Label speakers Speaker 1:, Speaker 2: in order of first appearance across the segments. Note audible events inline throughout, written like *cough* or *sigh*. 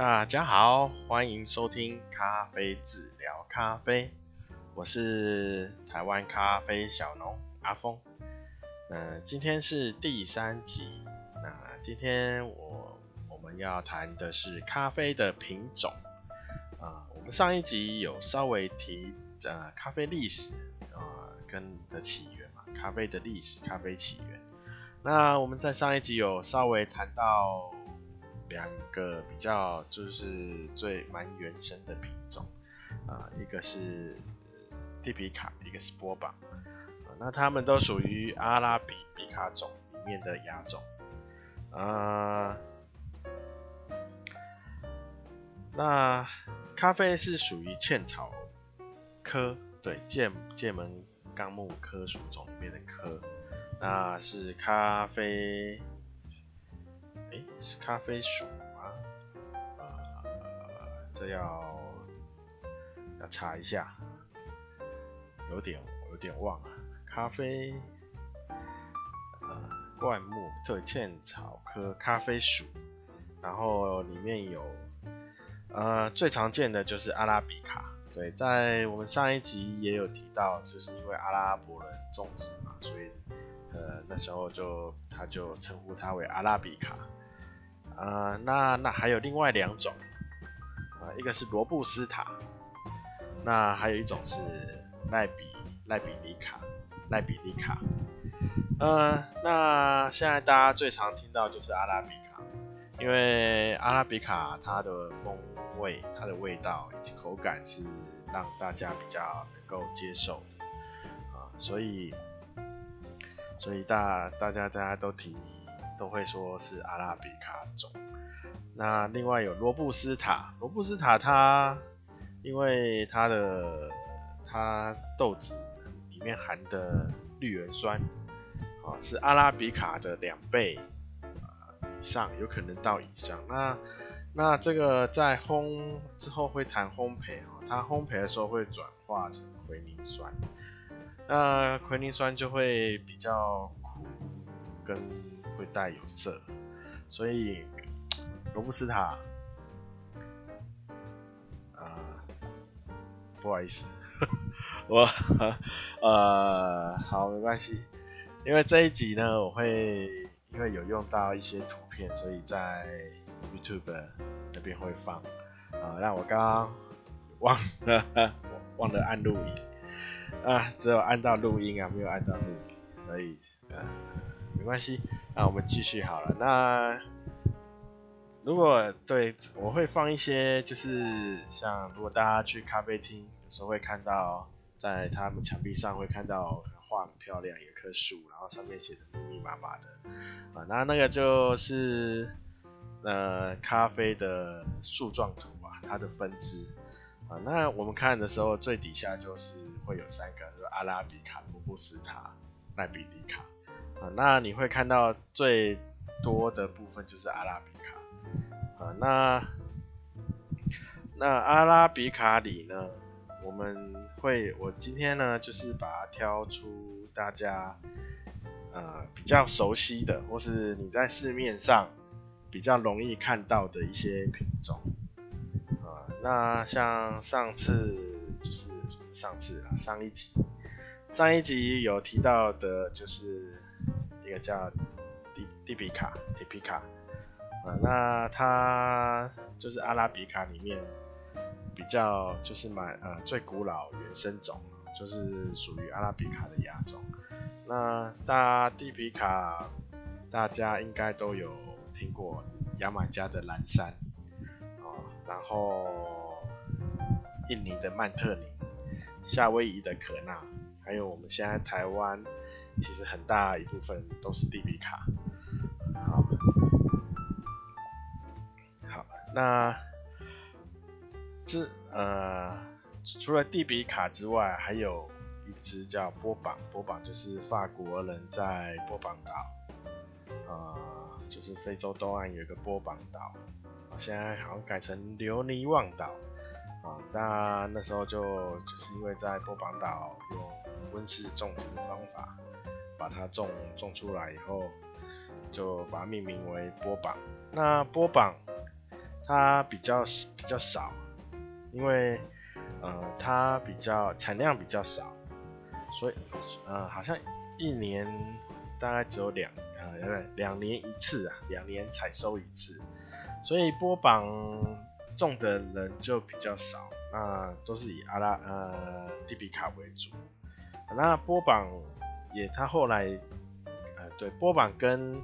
Speaker 1: 大家好，欢迎收听咖啡治疗咖啡，我是台湾咖啡小农阿峰。呃，今天是第三集，那今天我我们要谈的是咖啡的品种啊、我们上一集有稍微提呃咖啡历史啊、呃、跟的起源嘛，咖啡的历史，咖啡起源。那我们在上一集有稍微谈到。两个比较就是最蛮原生的品种啊、一个是蒂皮卡，一个是波榜、呃，那它们都属于阿拉比比卡种里面的亚种啊、那咖啡是属于茜草科，对，界界门纲目科属种里面的科，那是咖啡。诶，是咖啡鼠吗？呃，这要要查一下，有点有点忘了。咖啡，呃，灌木对，茜草科咖啡鼠，然后里面有，呃，最常见的就是阿拉比卡。对，在我们上一集也有提到，就是因为阿拉伯人种植嘛，所以呃那时候就他就称呼它为阿拉比卡。啊、呃，那那还有另外两种，啊、呃，一个是罗布斯塔，那还有一种是赖比赖比尼卡，赖比尼卡，呃，那现在大家最常听到就是阿拉比卡，因为阿拉比卡它的风味、它的味道以及口感是让大家比较能够接受的，啊、所以所以大大家大家都挺。都会说是阿拉比卡种。那另外有罗布斯塔，罗布斯塔它因为它的它豆子里面含的绿原酸啊是阿拉比卡的两倍上，有可能到以上。那那这个在烘之后会谈烘焙哦，它烘焙的时候会转化成奎宁酸，那奎宁酸就会比较苦跟。会带有涩，所以罗布斯塔，呃，不好意思，我呃好没关系，因为这一集呢，我会因为有用到一些图片，所以在 YouTube 那边会放啊，让、我刚刚忘了 *laughs* 忘了按录音啊，只有按到录音啊，没有按到录音，所以呃没关系。那我们继续好了。那如果对，我会放一些，就是像如果大家去咖啡厅，有时候会看到，在他们墙壁上会看到画很漂亮，有棵树，然后上面写的密密麻麻的啊，那那个就是呃咖啡的树状图啊，它的分支啊。那我们看的时候，最底下就是会有三个，就是阿拉比卡、罗布斯塔、赖比里卡。啊，那你会看到最多的部分就是阿拉比卡，啊，那那阿拉比卡里呢，我们会，我今天呢就是把它挑出大家呃比较熟悉的，或是你在市面上比较容易看到的一些品种，啊，那像上次就是上次啊，上一集，上一集有提到的就是。一个叫蒂蒂比卡，蒂皮卡，啊，那它就是阿拉比卡里面比较就是蛮呃最古老原生种，就是属于阿拉比卡的亚种。那大地皮卡大家应该都有听过，牙买加的蓝山，啊，然后印尼的曼特宁，夏威夷的可纳，还有我们现在台湾。其实很大一部分都是地比卡。好，好，那这呃，除了蒂比卡之外，还有一只叫波榜。波榜就是法国人在波榜岛，呃，就是非洲东岸有一个波榜岛，现在好像改成留尼旺岛啊。那那时候就就是因为在波榜岛用温室种植的方法。把它种种出来以后，就把它命名为波榜。那波榜，它比较比较少，因为呃它比较产量比较少，所以呃好像一年大概只有两呃两年一次啊，两年采收一次，所以波榜种的人就比较少，那都是以阿拉呃蒂比卡为主，那波榜也它后来呃对波榜跟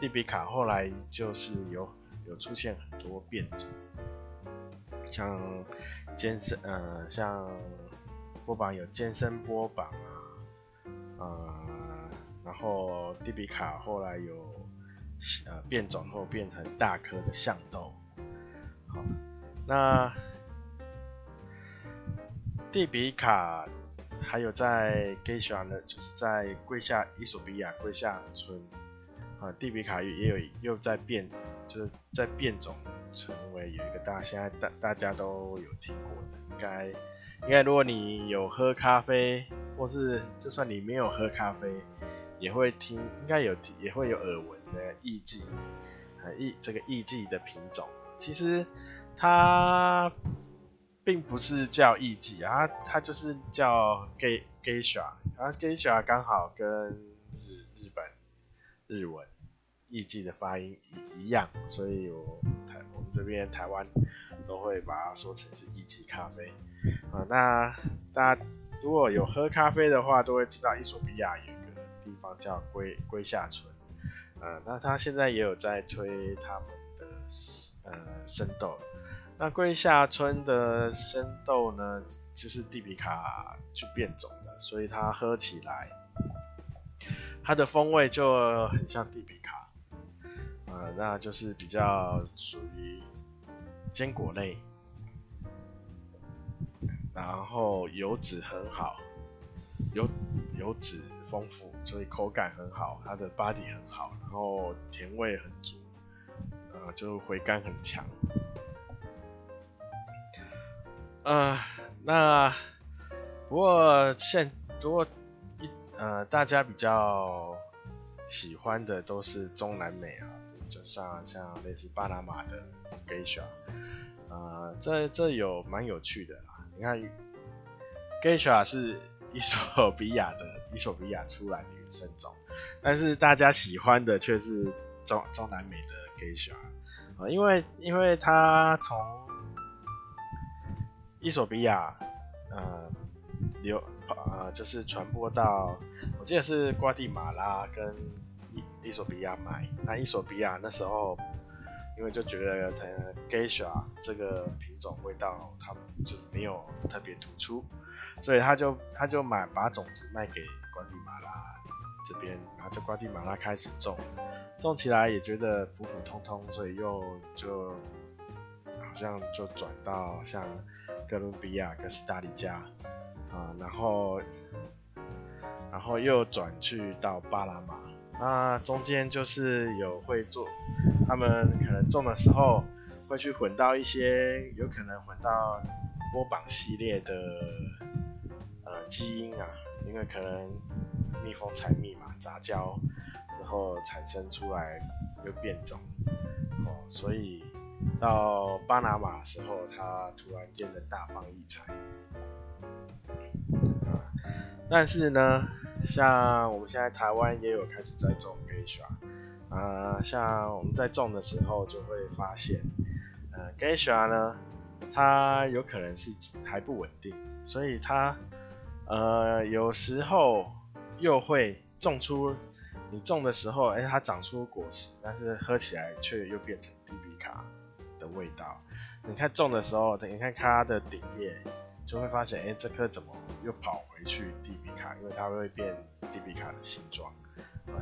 Speaker 1: 蒂比卡后来就是有有出现很多变种，像健身呃像波榜有健身波榜啊，呃然后蒂比卡后来有呃变种后变成大颗的象豆，好，那蒂比卡还有在 G 区呢，就是在跪下伊索比亚跪下村。啊，蒂比卡也有又在变，就是在变种，成为有一个大现在大大家都有听过的，应该应该如果你有喝咖啡，或是就算你没有喝咖啡，也会听，应该有也会有耳闻的艺妓，啊艺这个艺妓的品种，其实它并不是叫艺妓啊，它就是叫 gay Geisha，啊 Geisha 刚好跟日日本日文。艺妓的发音一样，所以我台我们这边台湾都会把它说成是艺妓咖啡啊。那大家如果有喝咖啡的话，都会知道伊索比亚有一个地方叫龟龟下村，呃，那他现在也有在推他们的呃生豆。那龟下村的生豆呢，就是蒂比卡去变种的，所以它喝起来它的风味就很像蒂比卡。呃，那就是比较属于坚果类，然后油脂很好，油油脂丰富，所以口感很好，它的 body 很好，然后甜味很足，呃，就回甘很强。呃，那不过现如果一呃，大家比较喜欢的都是中南美啊。像像类似巴拿马的 Geisha，呃，这这有蛮有趣的啦。你看，Geisha 是伊索比亚的伊索比亚出来的原生种，但是大家喜欢的却是中中南美的 Geisha，呃，因为因为它从伊索比亚呃流呃就是传播到，我记得是瓜地马拉跟。伊索比亚买，那伊索比亚那时候，因为就觉得它 Geisha 这个品种味道，它就是没有特别突出，所以他就他就买把种子卖给瓜地马拉这边，然后在瓜地马拉开始种，种起来也觉得普普通通，所以又就好像就转到像哥伦比亚、哥斯达黎加啊，然后然后又转去到巴拿马。那中间就是有会做，他们可能种的时候会去混到一些，有可能混到波榜系列的呃基因啊，因为可能蜜蜂采蜜嘛，杂交之后产生出来又变种，哦，所以到巴拿马的时候，它突然间的大放异彩，啊，但是呢。像我们现在台湾也有开始在种 Geisha，啊，像我们在种的时候就会发现，呃，Geisha 呢，它有可能是还不稳定，所以它，呃，有时候又会种出，你种的时候，哎、它长出果实，但是喝起来却又变成蒂比卡的味道。你看种的时候，等你看它的顶叶。就会发现，哎、这颗怎么又跑回去蒂比卡？因为它会变蒂比卡的形状。呃，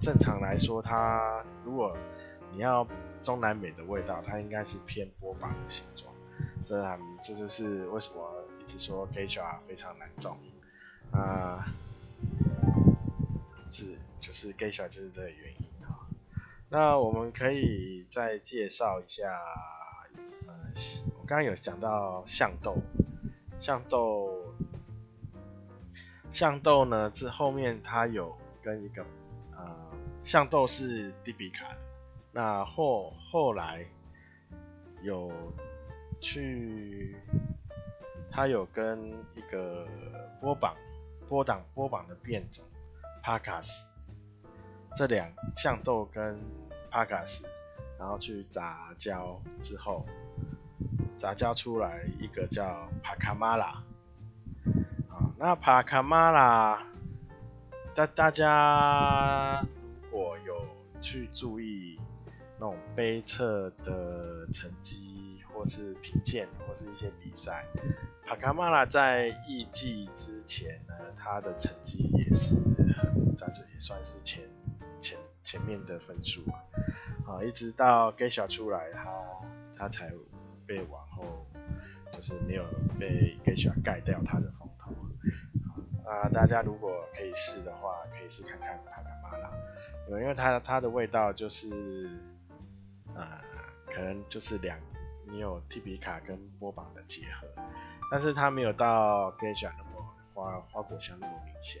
Speaker 1: 正常来说，它如果你要中南美的味道，它应该是偏波榜的形状。这这就是为什么一直说 Geisha 非常难种啊、是就是 Geisha 就是这个原因啊。那我们可以再介绍一下，呃，我刚刚有讲到象豆。象豆，象豆呢？这后面它有跟一个呃，象豆是蒂比卡。那后后来有去，他有跟一个波榜波档波榜的变种帕卡斯，这两象豆跟帕卡斯，然后去杂交之后，杂交出来一个叫帕卡马拉。那帕卡马拉，大大家如果有去注意那种杯测的成绩，或是评鉴，或是一些比赛，帕卡马拉在艺伎之前呢，他的成绩也是很，那就也算是前前前面的分数啊，啊，一直到 g e s h a 出来，他他才被往后，就是没有被 g e s h a 盖掉他的啊，大家如果可以试的话，可以试看看帕卡马拉，因为它它的味道就是，呃，可能就是两，你有蒂比卡跟波榜的结合，但是它没有到 g a s h a 那么花花果香那么明显，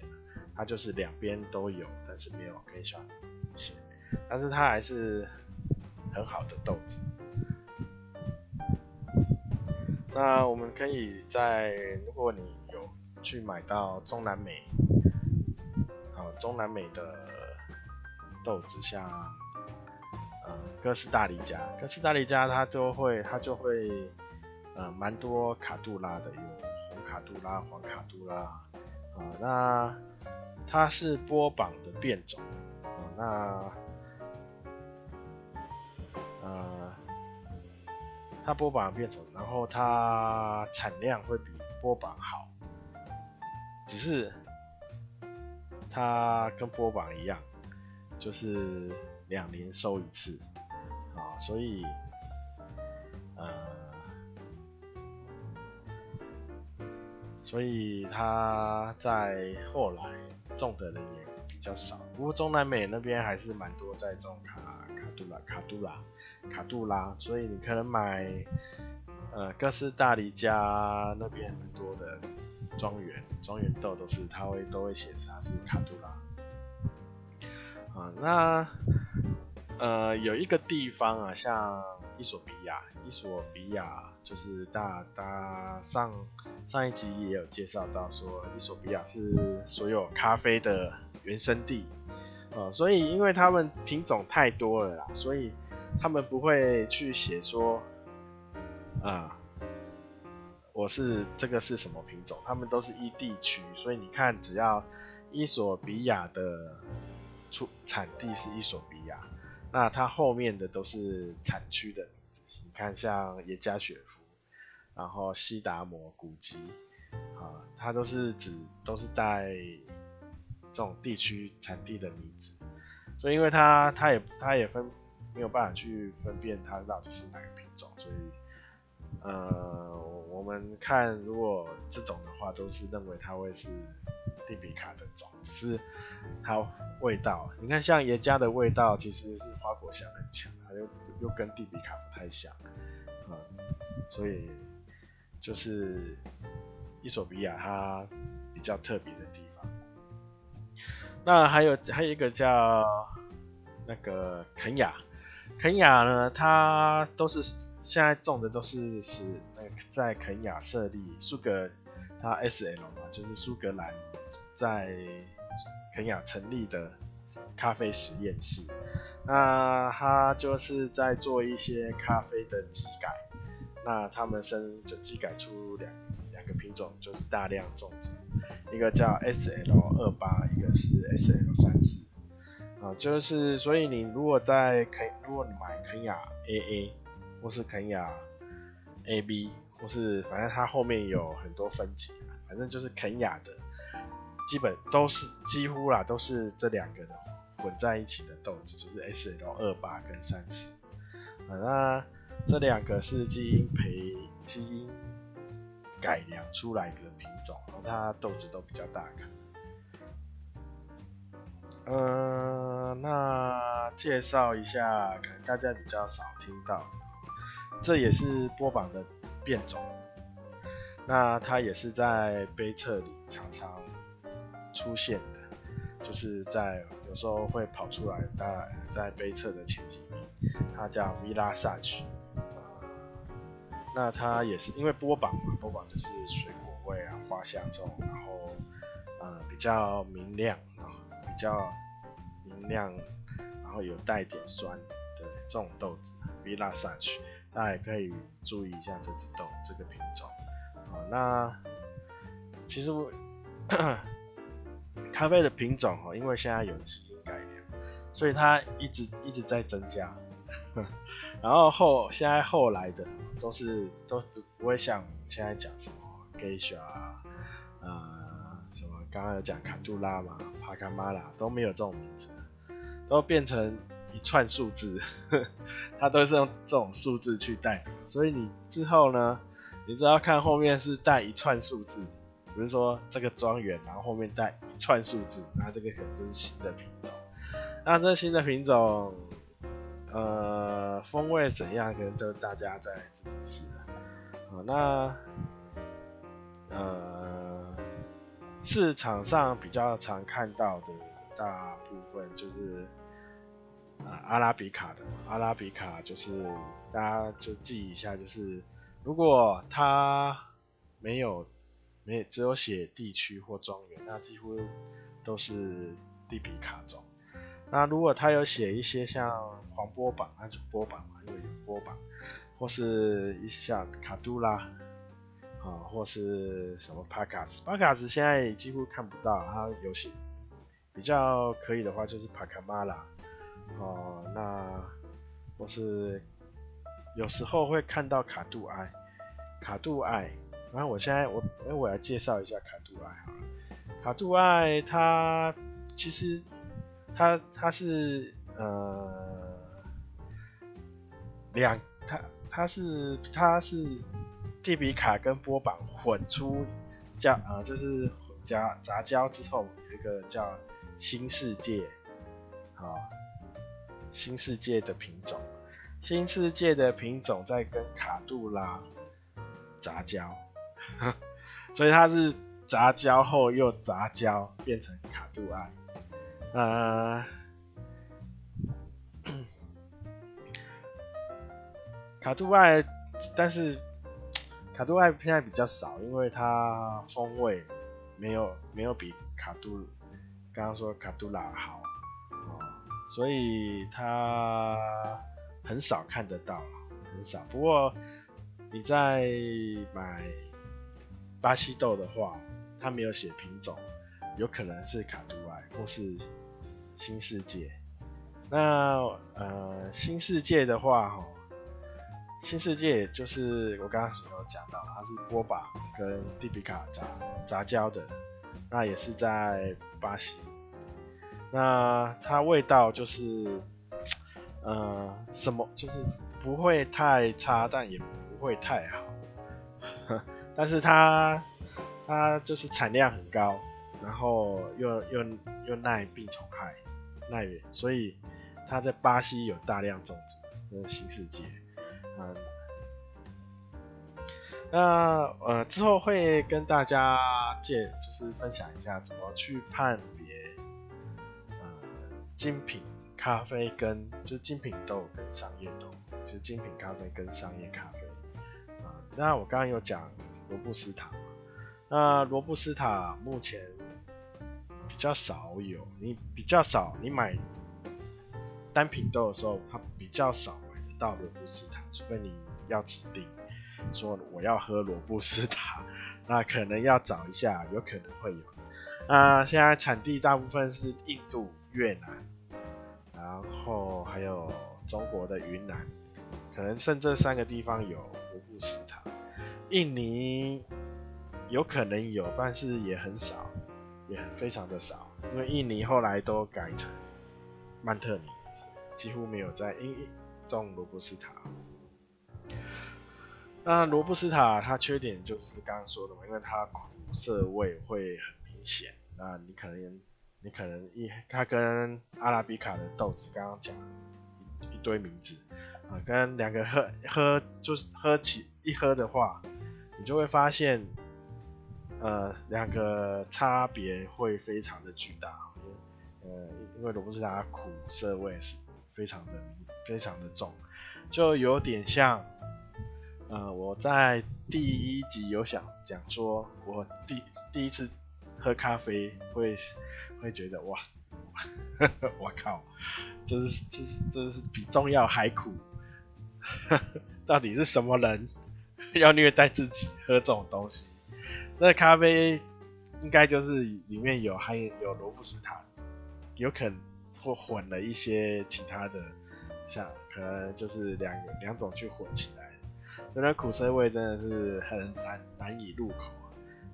Speaker 1: 它就是两边都有，但是没有 g a s h a 那么明显，但是它还是很好的豆子。那我们可以在，如果你去买到中南美，啊，中南美的豆子，像呃哥斯达黎加，哥斯达黎加它就会它就会呃蛮多卡杜拉的，有红卡杜拉、黄卡杜拉，啊、那它是波榜的变种，呃那呃它波榜变种，然后它产量会比波榜好。只是它跟波榜一样，就是两年收一次啊，所以呃，所以它在后来种的人也比较少。不过中南美那边还是蛮多在种卡卡杜拉、卡杜拉、卡杜拉，所以你可能买呃哥斯大黎加那边很多的。庄园庄园豆都是，它会都会写它是卡杜拉。啊，那呃有一个地方啊，像伊索比亚，伊索比亚就是大大上上一集也有介绍到说，伊索比亚是所有咖啡的原生地。呃，所以因为他们品种太多了啦，所以他们不会去写说啊。我是这个是什么品种？他们都是一地区，所以你看，只要伊索比亚的出产地是伊索比亚，那它后面的都是产区的名字。你看，像耶加雪夫，然后西达摩、古吉，啊，它都是指都是带这种地区产地的名字。所以，因为它它也它也分没有办法去分辨它到底是哪个品种，所以。呃，我们看如果这种的话，都是认为它会是蒂比卡的种，只是它味道，你看像耶加的味道其实是花果香很强，它又又跟蒂比卡不太像，嗯、所以就是伊索比亚它比较特别的地方。那还有还有一个叫那个肯亚，肯亚呢，它都是。现在种的都是是在肯亚设立苏格，它 S L 嘛，就是苏格兰在肯亚成立的咖啡实验室。那他就是在做一些咖啡的基改。那他们生就基改出两两个品种，就是大量种植，一个叫 S L 二八，一个是 S L 三四。啊，就是所以你如果在肯，如果你买肯亚 A A。或是肯亚 A B，或是反正它后面有很多分级，反正就是肯雅的，基本都是几乎啦，都是这两个的混在一起的豆子，就是 S L 二八跟三四。那这两个是基因培基因改良出来的品种，然后它豆子都比较大颗。嗯、那介绍一下，可能大家比较少听到。这也是播榜的变种，那它也是在杯测里常常出现的，就是在有时候会跑出来，大概在杯测的前几名，它叫 Village，那它也是因为波榜嘛，波榜就是水果味啊，花香这种，然后呃比较明亮啊，比较明亮，然后有带点酸的这种豆子，Villa Sage，大家也可以注意一下这只豆这个品种。好，那其实我 *coughs* 咖啡的品种哦，因为现在有基因改良，所以它一直一直在增加。*laughs* 然后后现在后来的都是都不会像现在讲什么 Geisha 啊，呃，什么刚刚有讲卡杜拉嘛、帕卡马拉都没有这种名字，都变成一串数字，它都是用这种数字去代表。所以你之后呢，你只要看后面是带一串数字，比如说这个庄园，然后后面带一串数字，那这个可能就是新的品种。那这新的品种。呃，风味怎样，可能就大家再自己试了。好，那呃，市场上比较常看到的大部分就是、呃，阿拉比卡的。阿拉比卡就是大家就记一下，就是如果它没有没只有写地区或庄园，那几乎都是蒂比卡种。那如果他有写一些像黄波榜，那就波榜嘛，因为有波榜，或是一些像卡杜拉啊，或是什么帕卡斯，帕卡斯现在几乎看不到，它有些比较可以的话就是帕卡马拉哦，那我是有时候会看到卡杜埃，卡杜埃，然后我现在我哎我来介绍一下卡杜埃好了，卡杜埃它其实。它它是呃两它它是它是蒂比卡跟波榜混出叫啊、就是加杂交之后有一个叫新世界好新世界的品种，新世界的品种在跟卡杜拉杂交，*laughs* 所以它是杂交后又杂交变成卡杜埃。呃，*coughs* 卡杜艾，但是卡杜艾现在比较少，因为它风味没有没有比卡杜刚刚说卡杜拉好，所以它很少看得到，很少。不过你在买巴西豆的话，它没有写品种，有可能是卡杜艾或是。新世界，那呃，新世界的话，哈，新世界就是我刚刚有讲到，它是波榜跟蒂比卡杂杂交的，那也是在巴西，那它味道就是，呃，什么就是不会太差，但也不会太好，*laughs* 但是它它就是产量很高，然后又又又耐病虫害。耐远，所以它在巴西有大量种植，那新世界，嗯，那呃之后会跟大家介，就是分享一下怎么去判，精品咖啡跟就是精品豆跟商业豆，就是精品咖啡跟商业咖啡，啊、那我刚刚有讲罗布斯塔嘛，那罗布斯塔目前。比较少有，你比较少，你买单品豆的时候，它比较少买得到罗布斯塔，除非你要指定说我要喝罗布斯塔，那可能要找一下，有可能会有。那现在产地大部分是印度、越南，然后还有中国的云南，可能剩这三个地方有罗布斯塔。印尼有可能有，但是也很少。也非常的少，因为印尼后来都改成曼特尼，几乎没有在印种罗布斯塔。那罗布斯塔它缺点就是刚刚说的嘛，因为它苦涩味会很明显。那你可能你可能一它跟阿拉比卡的豆子刚刚讲一,堆名字啊，跟两个喝喝就是喝起一喝的话，你就会发现。呃，两个差别会非常的巨大，呃，因为罗布斯塔苦涩味是非常的非常的重，就有点像呃，我在第一集有想讲说，我第第一次喝咖啡会会觉得哇，*laughs* 我靠，这是这是这是比中药还苦，*laughs* 到底是什么人要虐待自己喝这种东西？那咖啡应该就是里面有含有罗布斯塔，有可能会混了一些其他的，像可能就是两两种去混起来，那那苦涩味真的是很难难以入口，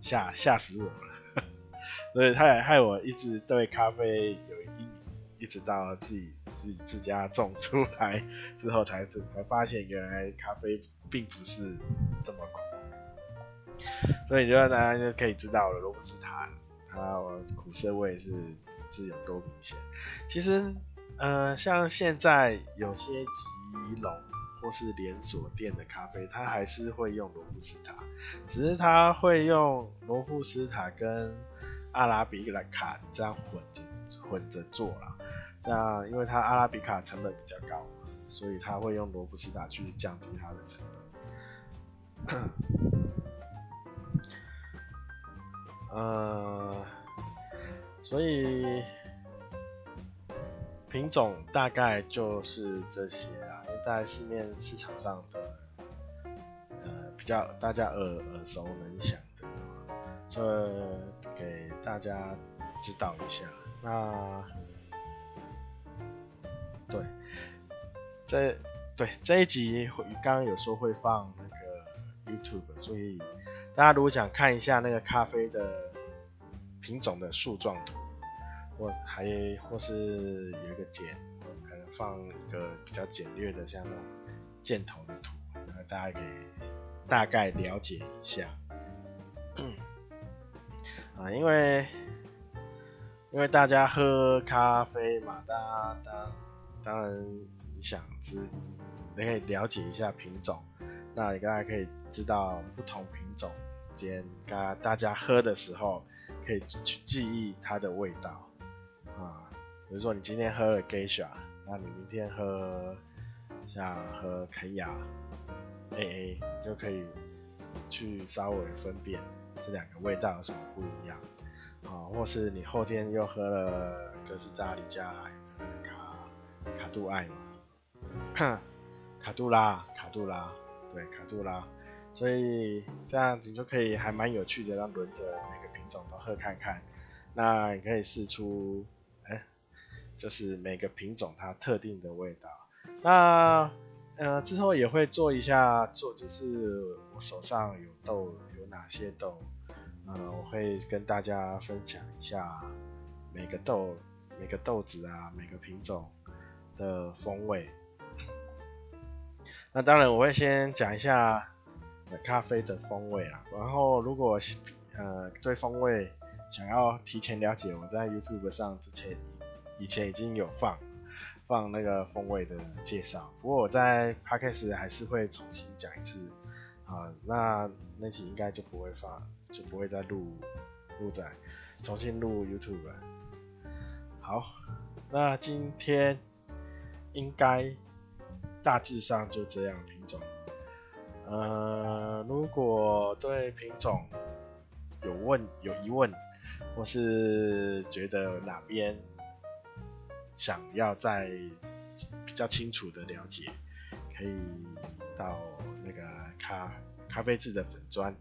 Speaker 1: 吓吓死我了，所以他也害我一直对咖啡有阴影，一直到自己自己自家种出来之后才才发现原来咖啡并不是这么苦。所以就让大家就可以知道了，罗布斯塔它苦涩味是是有多明显。其实，呃，像现在有些吉隆或是连锁店的咖啡，它还是会用罗布斯塔，只是它会用罗布斯塔跟阿拉比卡这样混着混着做啦。这样，因为它阿拉比卡成本比较高，所以它会用罗布斯塔去降低它的成本。*coughs* 呃，所以品种大概就是这些啊，因为在市面市场上的呃比较大家耳耳熟能详呃，给大家指导一下。那对，这对这一集刚刚有说会放那个 YouTube，所以大家如果想看一下那个咖啡的。品种的树状图，或还或是有一个简，可能放一个比较简略的，像那种箭头的图，然后大家可以大概了解一下。啊，因为因为大家喝咖啡嘛，大家当当然你想知，你可以了解一下品种，那你大家可以知道不同品种间，大大家喝的时候。可以去记忆它的味道啊，比如说你今天喝了 Geisha，那你明天喝像喝肯亚 AA，就可以去稍微分辨这两个味道有什么不一样啊，或是你后天又喝了哥斯达黎加卡卡杜艾嘛，*clears throat* 卡杜拉卡杜拉对卡杜拉，所以这样子就可以还蛮有趣的，让轮着每个品。种都喝看看，那你可以试出，哎、就是每个品种它特定的味道。那呃之后也会做一下做，就是我手上有豆有哪些豆，呃我会跟大家分享一下每个豆每个豆子啊每个品种的风味。那当然我会先讲一下咖啡的风味啊，然后如果呃，对风味想要提前了解，我在 YouTube 上之前以前已经有放放那个风味的介绍，不过我在 Podcast 还是会重新讲一次啊，那那集应该就不会发，就不会再录录在重新录 YouTube 了。好，那今天应该大致上就这样品种。呃，如果对品种有问有疑问，或是觉得哪边想要再比较清楚的了解，可以到那个咖咖啡志的粉砖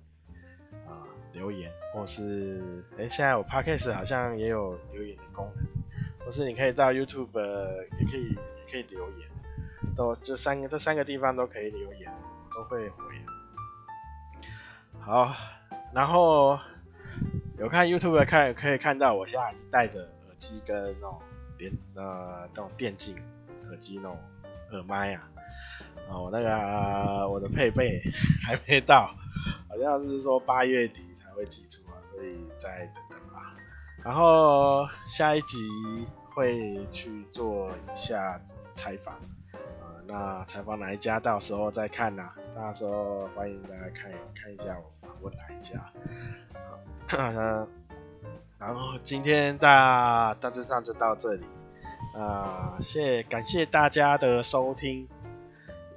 Speaker 1: 啊留言，或是哎、现在我 Podcast 好像也有留言的功能，或是你可以到 YouTube 也可以也可以留言，都这三个这三个地方都可以留言，都会回。好，然后。有看 YouTube 的看可以看到，我现在还是戴着耳机跟那种连呃那种电竞耳机那种耳麦啊，啊，我那个、我的配备 *laughs* 还没到，好像是说八月底才会寄出啊，所以再等等吧。然后下一集会去做一下采访，啊、那采访哪一家到时候再看呐、到时候欢迎大家看看一下我访问哪一家。嗯，*coughs* 然后今天大大致上就到这里，啊、呃，谢感谢大家的收听，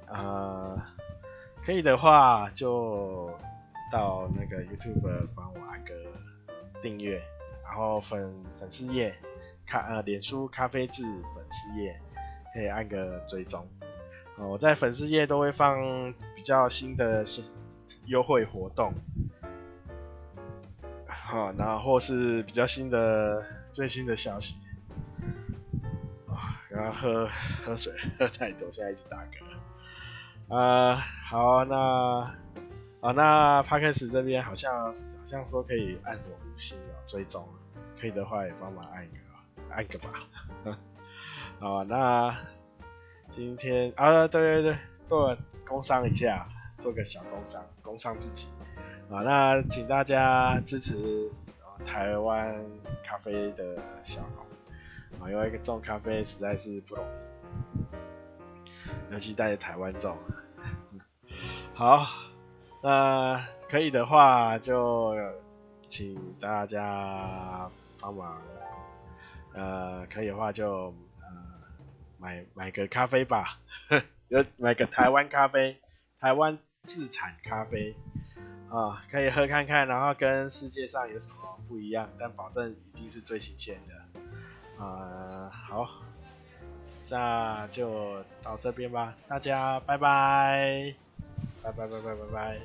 Speaker 1: 啊、可以的话就到那个 YouTube 帮我按个订阅，然后粉粉丝页咖呃脸书咖啡志粉丝页可以按个追踪。我在粉丝页都会放比较新的优惠活动，好，然后或是比较新的最新的消息。啊，然后喝喝水喝太多，现在一直打嗝。啊，好，那啊那 Podcast 这边好像好像说可以按我五星哦追踪，可以的话也帮忙按一个按个吧。好，那。今天啊，对对对，做个工商一下，做个小工商，工商自己啊。那请大家支持台湾咖啡的小农啊，因为种咖啡实在是不容易，尤其在台湾种。好，那可以的话就请大家帮忙，呃，可以的话就。买买个咖啡吧，*laughs* 有买个台湾咖啡，台湾自产咖啡啊，可以喝看看，然后跟世界上有什么不一样，但保证一定是最新鲜的啊。好，那就到这边吧，大家拜拜，拜拜拜拜拜拜。